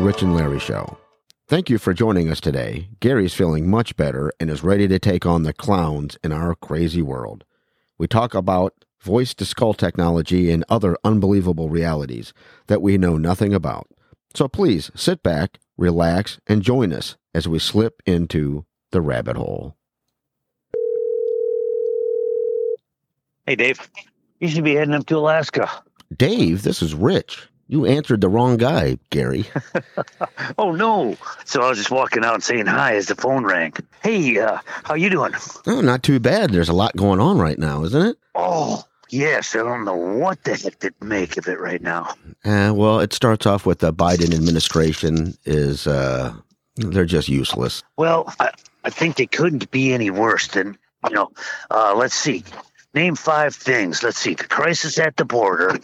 Rich and Larry Show. Thank you for joining us today. Gary's feeling much better and is ready to take on the clowns in our crazy world. We talk about voice to skull technology and other unbelievable realities that we know nothing about. So please sit back, relax, and join us as we slip into the rabbit hole. Hey, Dave. You should be heading up to Alaska. Dave, this is Rich. You answered the wrong guy, Gary. oh no! So I was just walking out and saying hi as the phone rang. Hey, uh, how you doing? Oh, not too bad. There's a lot going on right now, isn't it? Oh, yes. I don't know what the heck to make of it right now. Uh, well, it starts off with the Biden administration is uh, they're just useless. Well, I, I think they couldn't be any worse than you know. Uh, let's see. Name five things. Let's see. The crisis at the border.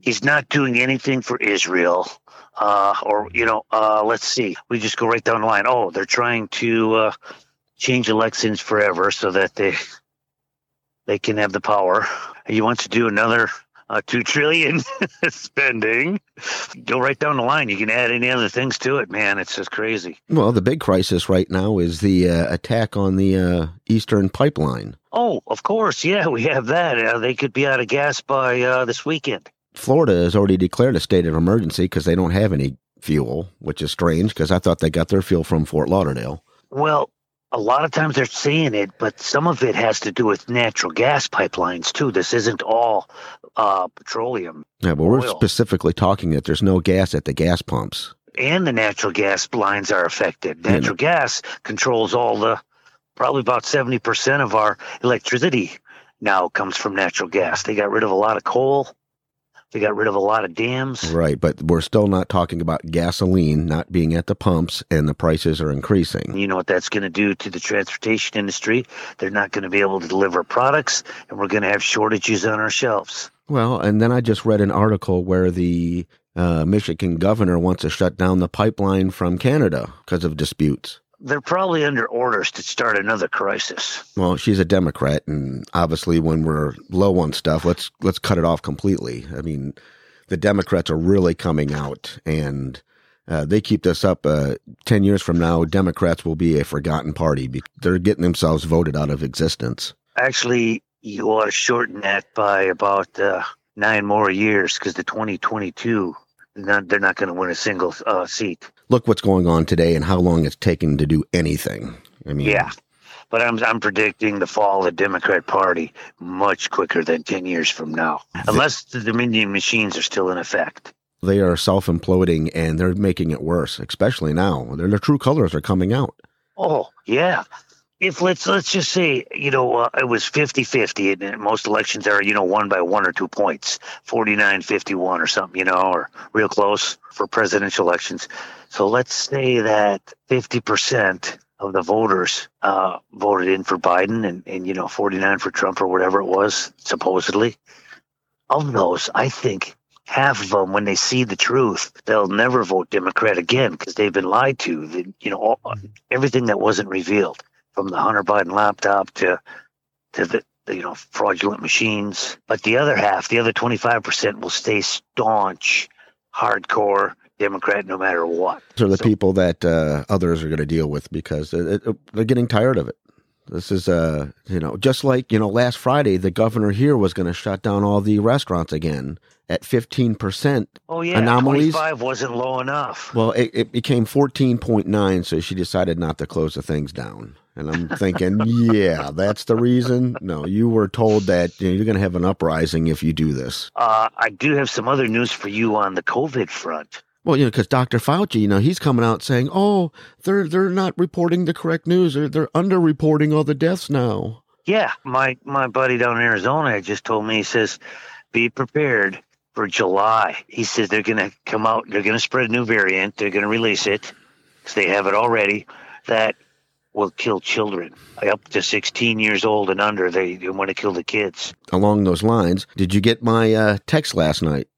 He's not doing anything for Israel. Uh, or, you know, uh, let's see. We just go right down the line. Oh, they're trying to uh, change elections forever so that they they can have the power. He wants to do another uh, two trillion spending. Go right down the line. You can add any other things to it, man. It's just crazy. Well, the big crisis right now is the uh, attack on the uh, Eastern Pipeline. Oh, of course. Yeah, we have that. Uh, they could be out of gas by uh, this weekend. Florida has already declared a state of emergency because they don't have any fuel, which is strange because I thought they got their fuel from Fort Lauderdale. Well, a lot of times they're saying it, but some of it has to do with natural gas pipelines too. This isn't all uh, petroleum. Yeah, but we're specifically talking that there's no gas at the gas pumps. And the natural gas lines are affected. Natural yeah. gas controls all the, probably about 70% of our electricity now comes from natural gas. They got rid of a lot of coal they got rid of a lot of dams. Right, but we're still not talking about gasoline not being at the pumps and the prices are increasing. You know what that's going to do to the transportation industry? They're not going to be able to deliver products and we're going to have shortages on our shelves. Well, and then I just read an article where the uh, Michigan governor wants to shut down the pipeline from Canada because of disputes they're probably under orders to start another crisis. Well, she's a Democrat, and obviously, when we're low on stuff, let's let's cut it off completely. I mean, the Democrats are really coming out, and uh, they keep this up. Uh, Ten years from now, Democrats will be a forgotten party. They're getting themselves voted out of existence. Actually, you ought to shorten that by about uh, nine more years because the 2022 not, they're not going to win a single uh, seat. Look what's going on today and how long it's taken to do anything. I mean, yeah, but I'm I'm predicting the fall of the Democrat Party much quicker than ten years from now, unless the Dominion machines are still in effect. They are self imploding and they're making it worse, especially now. Their, their true colors are coming out. Oh yeah, if let's let's just say you know uh, it was 50-50 and most elections are you know won by one or two points 49-51 or something you know or real close for presidential elections. So let's say that 50% of the voters uh, voted in for biden and, and you know 49 for trump or whatever it was supposedly. Of those i think half of them when they see the truth they'll never vote democrat again because they've been lied to you know all, everything that wasn't revealed from the Hunter Biden laptop to to the you know fraudulent machines. But the other half, the other twenty five percent, will stay staunch, hardcore Democrat no matter what. These are the so, people that uh, others are going to deal with because it, it, they're getting tired of it. This is, uh, you know, just like, you know, last Friday, the governor here was going to shut down all the restaurants again at 15% oh, yeah, anomalies. 25 wasn't low enough. Well, it, it became 14.9, so she decided not to close the things down. And I'm thinking, yeah, that's the reason. No, you were told that you know, you're going to have an uprising if you do this. Uh, I do have some other news for you on the COVID front. Well, you know, because Dr. Fauci, you know, he's coming out saying, "Oh, they're they're not reporting the correct news. They're they're underreporting all the deaths now." Yeah, my my buddy down in Arizona just told me. He says, "Be prepared for July." He says they're going to come out. They're going to spread a new variant. They're going to release it because they have it already. That will kill children up to 16 years old and under. They, they want to kill the kids. Along those lines, did you get my uh, text last night?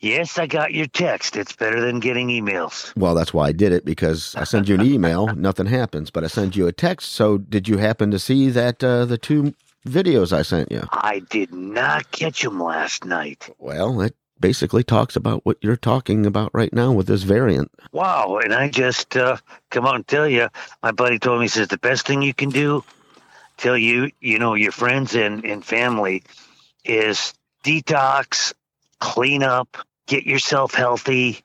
Yes, I got your text. It's better than getting emails. Well, that's why I did it because I send you an email, nothing happens, but I send you a text. So, did you happen to see that uh, the two videos I sent you? I did not catch them last night. Well, it basically talks about what you're talking about right now with this variant. Wow. And I just uh, come out and tell you, my buddy told me, he says, the best thing you can do, tell you, you know, your friends and, and family is detox, clean up, get yourself healthy,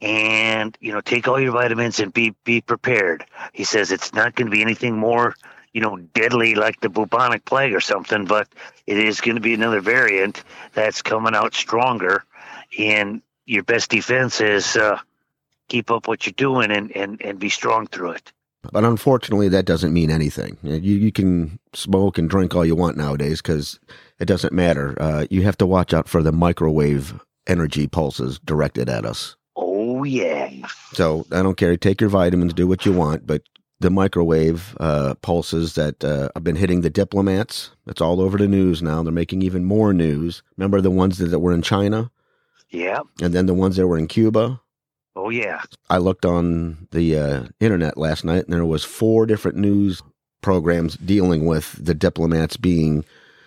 and, you know, take all your vitamins and be, be prepared. He says it's not going to be anything more you know, deadly like the bubonic plague or something, but it is going to be another variant that's coming out stronger. And your best defense is uh, keep up what you're doing and, and, and be strong through it. But unfortunately, that doesn't mean anything. You, you can smoke and drink all you want nowadays because it doesn't matter. Uh, you have to watch out for the microwave energy pulses directed at us. Oh, yeah. So I don't care. Take your vitamins, do what you want, but the microwave uh, pulses that uh, have been hitting the diplomats. It's all over the news now. They're making even more news. Remember the ones that, that were in China? Yeah. And then the ones that were in Cuba? Oh, yeah. I looked on the uh, internet last night, and there was four different news programs dealing with the diplomats being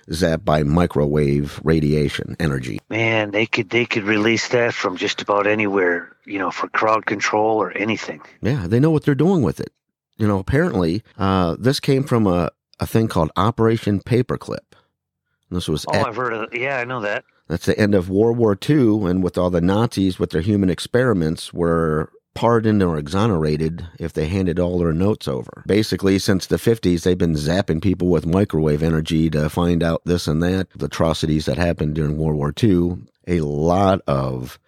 zapped by microwave radiation energy. Man, they could they could release that from just about anywhere, you know, for crowd control or anything. Yeah, they know what they're doing with it you know, apparently uh, this came from a, a thing called Operation Paperclip. This was oh, at, I've heard of it. Yeah, I know that. That's the end of World War II, and with all the Nazis with their human experiments were pardoned or exonerated if they handed all their notes over. Basically, since the 50s, they've been zapping people with microwave energy to find out this and that, the atrocities that happened during World War II. A lot of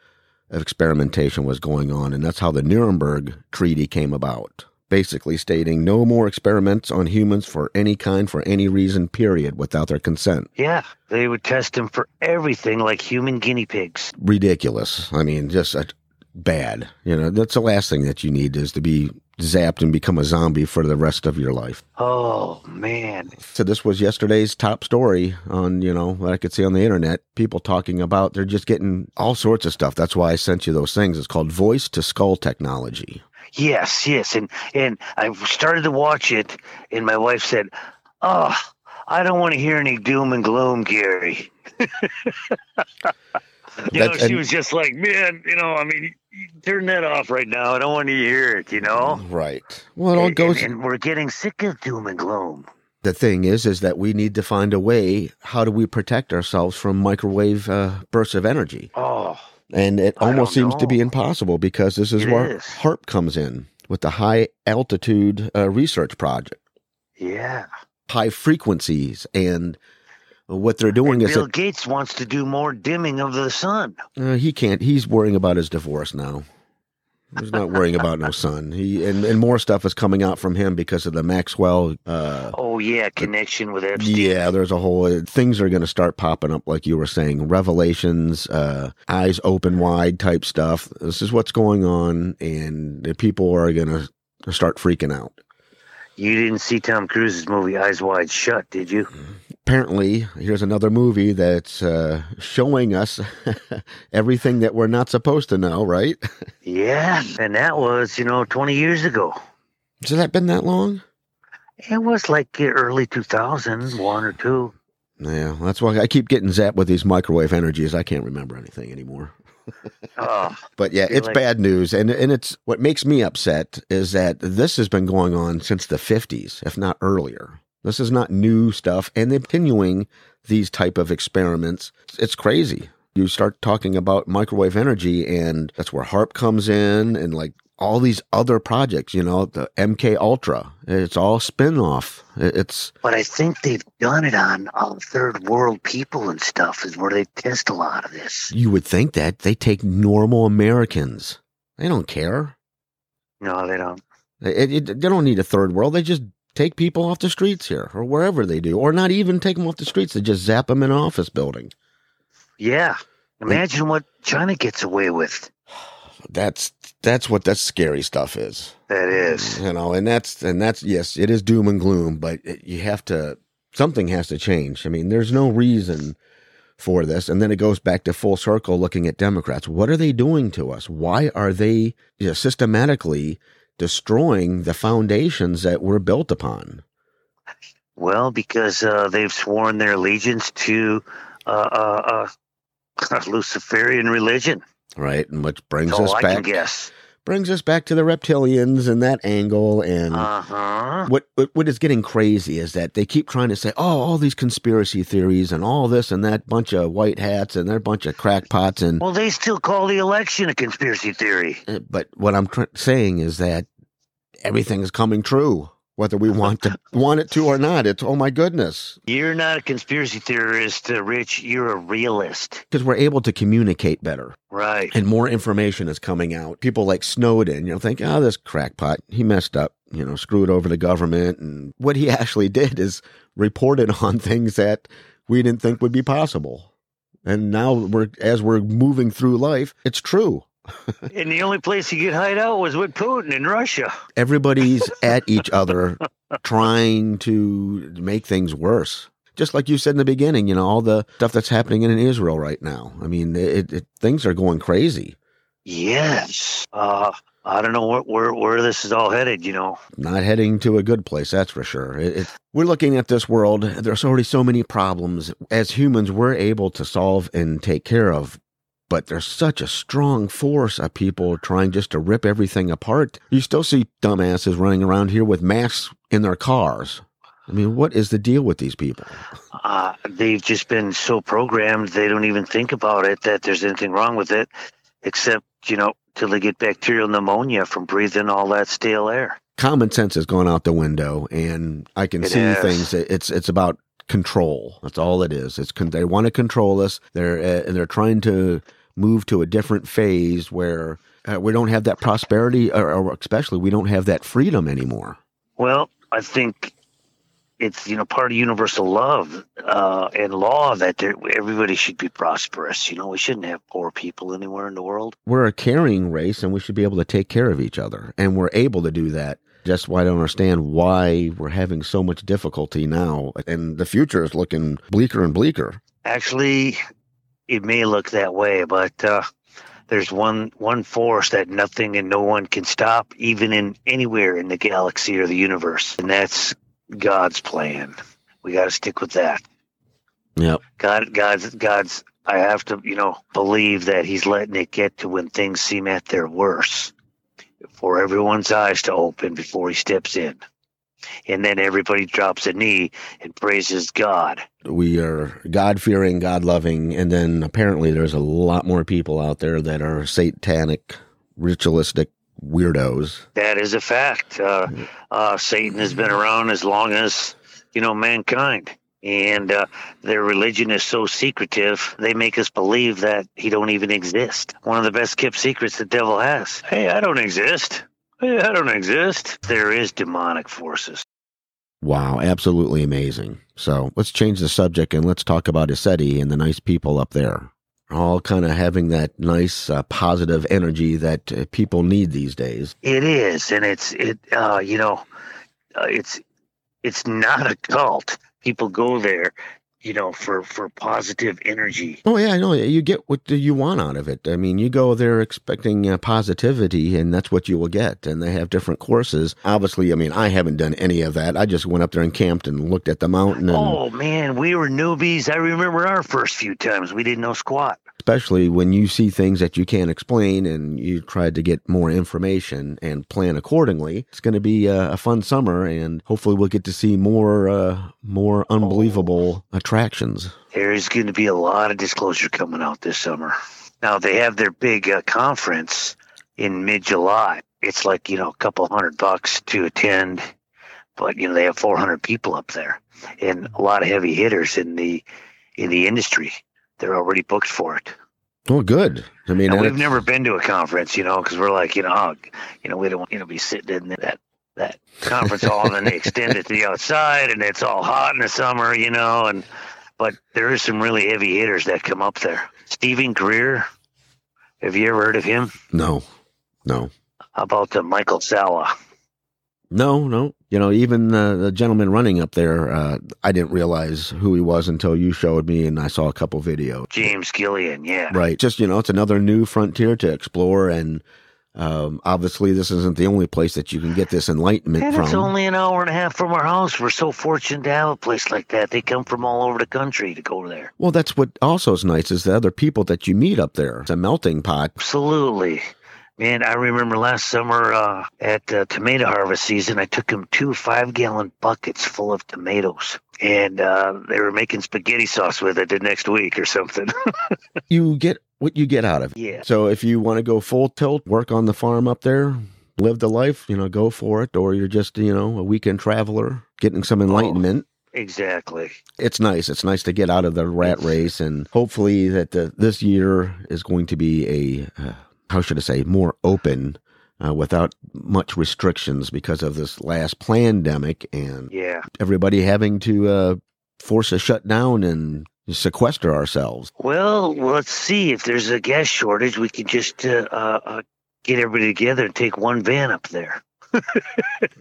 experimentation was going on, and that's how the Nuremberg Treaty came about basically stating no more experiments on humans for any kind for any reason period without their consent. Yeah they would test them for everything like human guinea pigs. Ridiculous. I mean just uh, bad. You know that's the last thing that you need is to be zapped and become a zombie for the rest of your life. Oh man. So this was yesterday's top story on you know what i could see on the internet people talking about they're just getting all sorts of stuff. That's why i sent you those things. It's called voice to skull technology Yes, yes, and and I started to watch it, and my wife said, "Oh, I don't want to hear any doom and gloom, Gary." you know, she was just like, "Man, you know, I mean, turn that off right now. I don't want to hear it." You know, right? Well, it all goes, and, and we're getting sick of doom and gloom. The thing is, is that we need to find a way. How do we protect ourselves from microwave uh, bursts of energy? Oh, and it almost seems know. to be impossible because this is it where is. HAARP comes in with the high altitude uh, research project. Yeah. High frequencies and what they're doing and is Bill Gates wants to do more dimming of the sun. Uh, he can't. He's worrying about his divorce now. He's not worrying about no sun. He and, and more stuff is coming out from him because of the Maxwell. Uh, oh yeah, connection with Epstein. Yeah, there's a whole uh, things are going to start popping up, like you were saying, revelations, uh, eyes open wide type stuff. This is what's going on, and the people are going to start freaking out. You didn't see Tom Cruise's movie Eyes Wide Shut, did you? Apparently, here's another movie that's uh, showing us everything that we're not supposed to know, right? yeah, and that was, you know, 20 years ago. Has that been that long? It was like early 2000, one or two. Yeah, that's why I keep getting zapped with these microwave energies. I can't remember anything anymore oh, but yeah, it's like- bad news, and and it's what makes me upset is that this has been going on since the fifties, if not earlier. This is not new stuff, and they're continuing these type of experiments. It's crazy. You start talking about microwave energy, and that's where HAARP comes in, and like all these other projects, you know, the MK Ultra. It's all spin-off. It's But I think they've done it on all third world people and stuff is where they test a lot of this. You would think that they take normal Americans. They don't care. No, they don't. It, it, they don't need a third world. They just take people off the streets here or wherever they do, or not even take them off the streets. They just zap them in an office building. Yeah. Imagine what China gets away with that's that's what that scary stuff is. That is, you know, and that's and that's yes, it is doom and gloom, but it, you have to something has to change. I mean, there's no reason for this, and then it goes back to full circle, looking at Democrats. What are they doing to us? Why are they you know, systematically destroying the foundations that we're built upon? Well, because uh, they've sworn their allegiance to uh, uh, uh Luciferian religion. Right, and which brings That's us I back can guess. Brings us back to the reptilians and that angle and Uh huh. what, what what is getting crazy is that they keep trying to say, oh, all these conspiracy theories and all this and that bunch of white hats and they're a bunch of crackpots and Well, they still call the election a conspiracy theory. uh, but what I'm tr- saying is that everything is coming true, whether we want to want it to or not. It's oh my goodness, You're not a conspiracy theorist, uh, Rich. You're a realist. because we're able to communicate better Right. and more information is coming out. People like Snowden, you know, think, oh, this crackpot, he messed up, you know, screwed over the government, and what he actually did is reported on things that we didn't think would be possible. And now we're as we're moving through life, it's true. And the only place he could hide out was with Putin in Russia. everybody's at each other trying to make things worse just like you said in the beginning you know all the stuff that's happening in israel right now i mean it, it things are going crazy Yes. Uh, I don't know where, where where this is all headed. You know. not heading to a good place that's for sure it, it, we're looking at this world there's already so many problems as humans we're able to solve and take care of but there's such a strong force of people trying just to rip everything apart. You still see dumbasses running around here with masks in their cars. I mean what is the deal with these people? Uh, they've just been so programmed they don't even think about it that there's anything wrong with it, except you know till they get bacterial pneumonia from breathing all that stale air. common sense has gone out the window and i can It see things it's it's about control. That's all it is. It's con- they want to control us. They're uh, and they're trying to move to a different phase where uh, we don't have that prosperity or, or especially we don't have that freedom anymore Well, I think it's you know part of universal love uh, and law that there, everybody should be prosperous. You know, we shouldn't have poor people anywhere in the world. we're a caring race and we should be able to take care of each other and we're able to do that just why I don't understand why we're having so much difficulty now and the future is looking bleaker and bleaker Actually, it may look that way, but uh, there's one one force that nothing and no one can stop, even in anywhere in the galaxy or the universe, and that's God's plan. We got to stick with that. yep God, God's, God's. I have to, you know, believe that He's letting it get to when things seem at their worst, for everyone's eyes to open before He steps in, and then everybody drops a knee and praises God. we are God fearing, God loving, and then apparently there's a lot more people out there that are satanic, ritualistic weirdos. That is a fact. Uh, uh, Satan has been around as long as you know mankind, and uh, their religion is so secretive. They make us believe that he don't even exist. One of the best kept secrets the devil has. Hey, I don't exist. Hey, I don't exist. There is demonic forces. Wow, absolutely amazing. So let's change the subject and let's talk about ECETI and the nice people up there. All kind of having that nice uh, positive energy that uh, people need these days. It is, and it's it. Uh, you know, uh, it's it's not a cult. People go there, you know, for for positive energy. Oh yeah, I know. You get what you want out of it. I mean, you go there expecting uh, positivity, and that's what you will get. And they have different courses. Obviously, I mean, I haven't done any of that. I just went up there and camped and looked at the mountain, and Oh man, we were newbies. I remember our first few times. We didn't know squat. Especially when you see things that you can't explain, and you try to get more information and plan accordingly. It's going to be a, a fun summer, and hopefully, we'll get to see more, uh, more unbelievable attractions. There's going to be a lot of disclosure coming out this summer. Now they have their big uh, conference in mid-July. It's like you know a couple hundred bucks to attend, but you know they have 400 people up there and a lot of heavy hitters in the in the industry. They're already booked for it. Oh, good. I mean, we've never been to a conference, you know, because we're like, you know, oh, you know, we don't want you know be sitting in that that conference hall and then they extend it to the outside and it's all hot in the summer, you know, and but there is some really heavy hitters that come up there. Steven Greer, have you ever heard of him? no, no. How about uh, Michael Salla? No, no. You know, even uh, the gentleman running up there, uh, I didn't realize who he was until you showed me and I saw a couple videos. James Gilliland, yeah. Right. Just, you know, it's another new frontier to explore and Um, obviously, this isn't the only place that you can get this enlightenment And from. it's only an hour and a half from our house. We're so fortunate to have a place like that. They come from all over the country to go there. well, that's what also is nice is the other people that you meet up there. It's a melting pot. Absolutely. Man, I remember last summer uh, at uh, tomato harvest season, I took him two five gallon buckets full of tomatoes. And uh, they were making spaghetti sauce with it the next week or something. You get what you get out of it. yeah. So if you want to go full tilt, work on the farm up there, live the life, you know, go for it. Or you're just, you know, a weekend traveler getting some enlightenment. Exactly. It's nice. It's nice to get out of the rat race, and hopefully that the, this year is going to be a uh, how should I say more open, uh, without much restrictions because of this last pandemic and Yeah. everybody having to uh, force a shutdown and sequester ourselves. Well, let's see. If there's a gas shortage, we can just uh, uh, uh, get everybody together and take one van up there.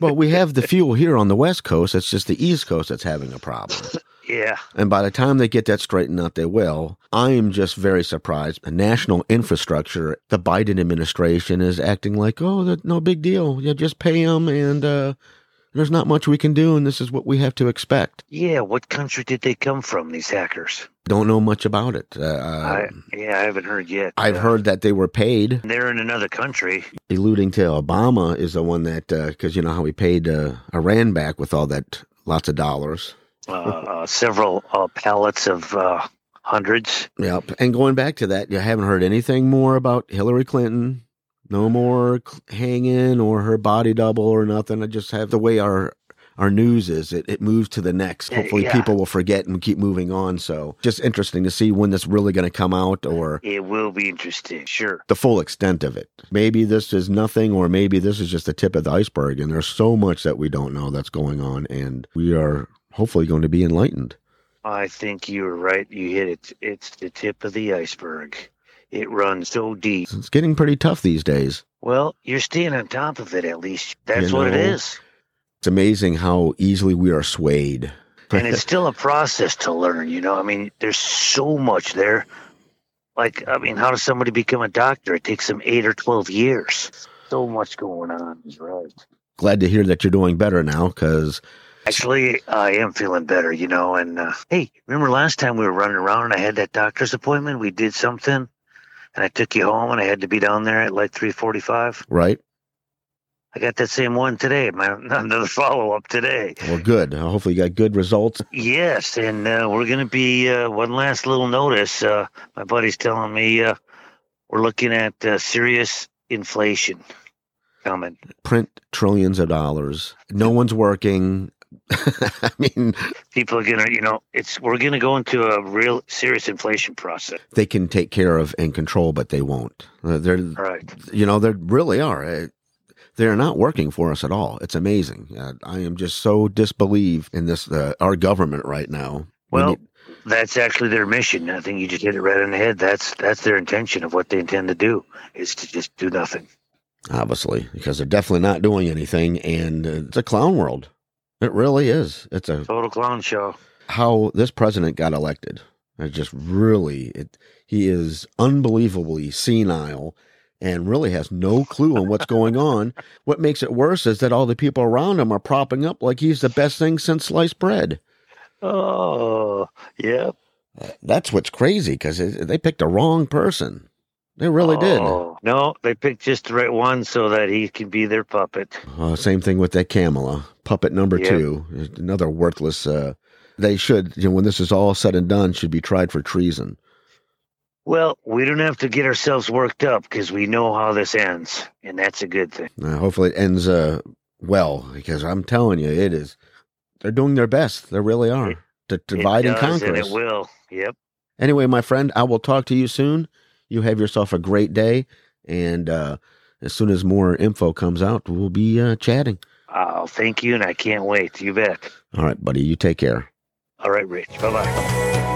Well, we have the fuel here on the West Coast. It's just the East Coast that's having a problem. Yeah. And by the time they get that straightened out, they will. I am just very surprised. The national infrastructure, the Biden administration is acting like, oh, that, no big deal. Yeah, just pay them, and uh, there's not much we can do, and this is what we have to expect. Yeah. What country did they come from, these hackers? Don't know much about it. Uh, I, yeah, I haven't heard yet. I've Uh, heard that they were paid. They're in another country. Alluding to Obama is the one that, because you know how we paid uh, Iran back with all that lots of dollars. Uh, uh, several uh, pallets of uh, hundreds. Yep. And going back to that, you haven't heard anything more about Hillary Clinton. No more hanging or her body double or nothing. I just have the way our our news is. It, it moves to the next. Hopefully, yeah. people will forget and keep moving on. So, just interesting to see when this really going to come out or It will be interesting. Sure. the full extent of it. Maybe this is nothing, or maybe this is just the tip of the iceberg. And there's so much that we don't know that's going on, and we are hopefully going to be enlightened. I think you're right. You hit it. It's the tip of the iceberg. It runs so deep. It's getting pretty tough these days. Well, you're staying on top of it at least. That's You what it know, is. It's amazing how easily we are swayed. and it's still a process to learn. You know, I mean, there's so much there. Like, I mean, how does somebody become a doctor? It takes them eight or twelve years. So much going on. He's right. glad to hear that you're doing better now because Actually, I am feeling better. You know, and uh, hey, remember last time we were running around and I had that doctor's appointment? We did something, and I took you home, and I had to be down there at like three forty-five. right I got that same one today. My another follow-up today. well good hopefully you got good results Yes, and uh, we're going to be uh, one last little notice. Uh, my buddy's telling me uh, we're looking at uh, serious inflation coming. print trillions of dollars no one's working i mean People are going to, you know, it's we're going to go into a real serious inflation process. they can take care of and control but they won't Uh, they're right. you know they really are Uh, they're not working for us at all it's amazing uh, i am just so disbelieve in this uh, our government right now We Well, that's actually their mission. I think you just hit it right on the head. That's that's their intention of what they intend to do is to just do nothing. obviously because they're definitely not doing anything and uh, it's a clown world it really is it's a Total clown show. how this president got elected. It just really, it, he is unbelievably senile and really has no clue on what's going on. What makes it worse is that all the people around him are propping up like he's the best thing since sliced bread. Oh, yeah. That's what's crazy because they picked a wrong person. They really did. Oh, No, they picked just the right one so that he can be their puppet. Uh, same thing with that Kamala puppet number Yep. two, another worthless. Uh, they should, you know, when this is all said and done, should be tried for treason. Well, we don't have to get ourselves worked up because we know how this ends, and that's a good thing. Uh, hopefully, it ends uh, well because I'm telling you, it is. They're doing their best. They really are to divide it and does, conquer and it will. Yep. Anyway, my friend, I will talk to you soon. You have yourself a great day, and uh, as soon as more info comes out, we'll be uh, chatting. Oh, thank you, and I can't wait. You bet. All right, buddy. You take care. All right, Rich. Bye bye.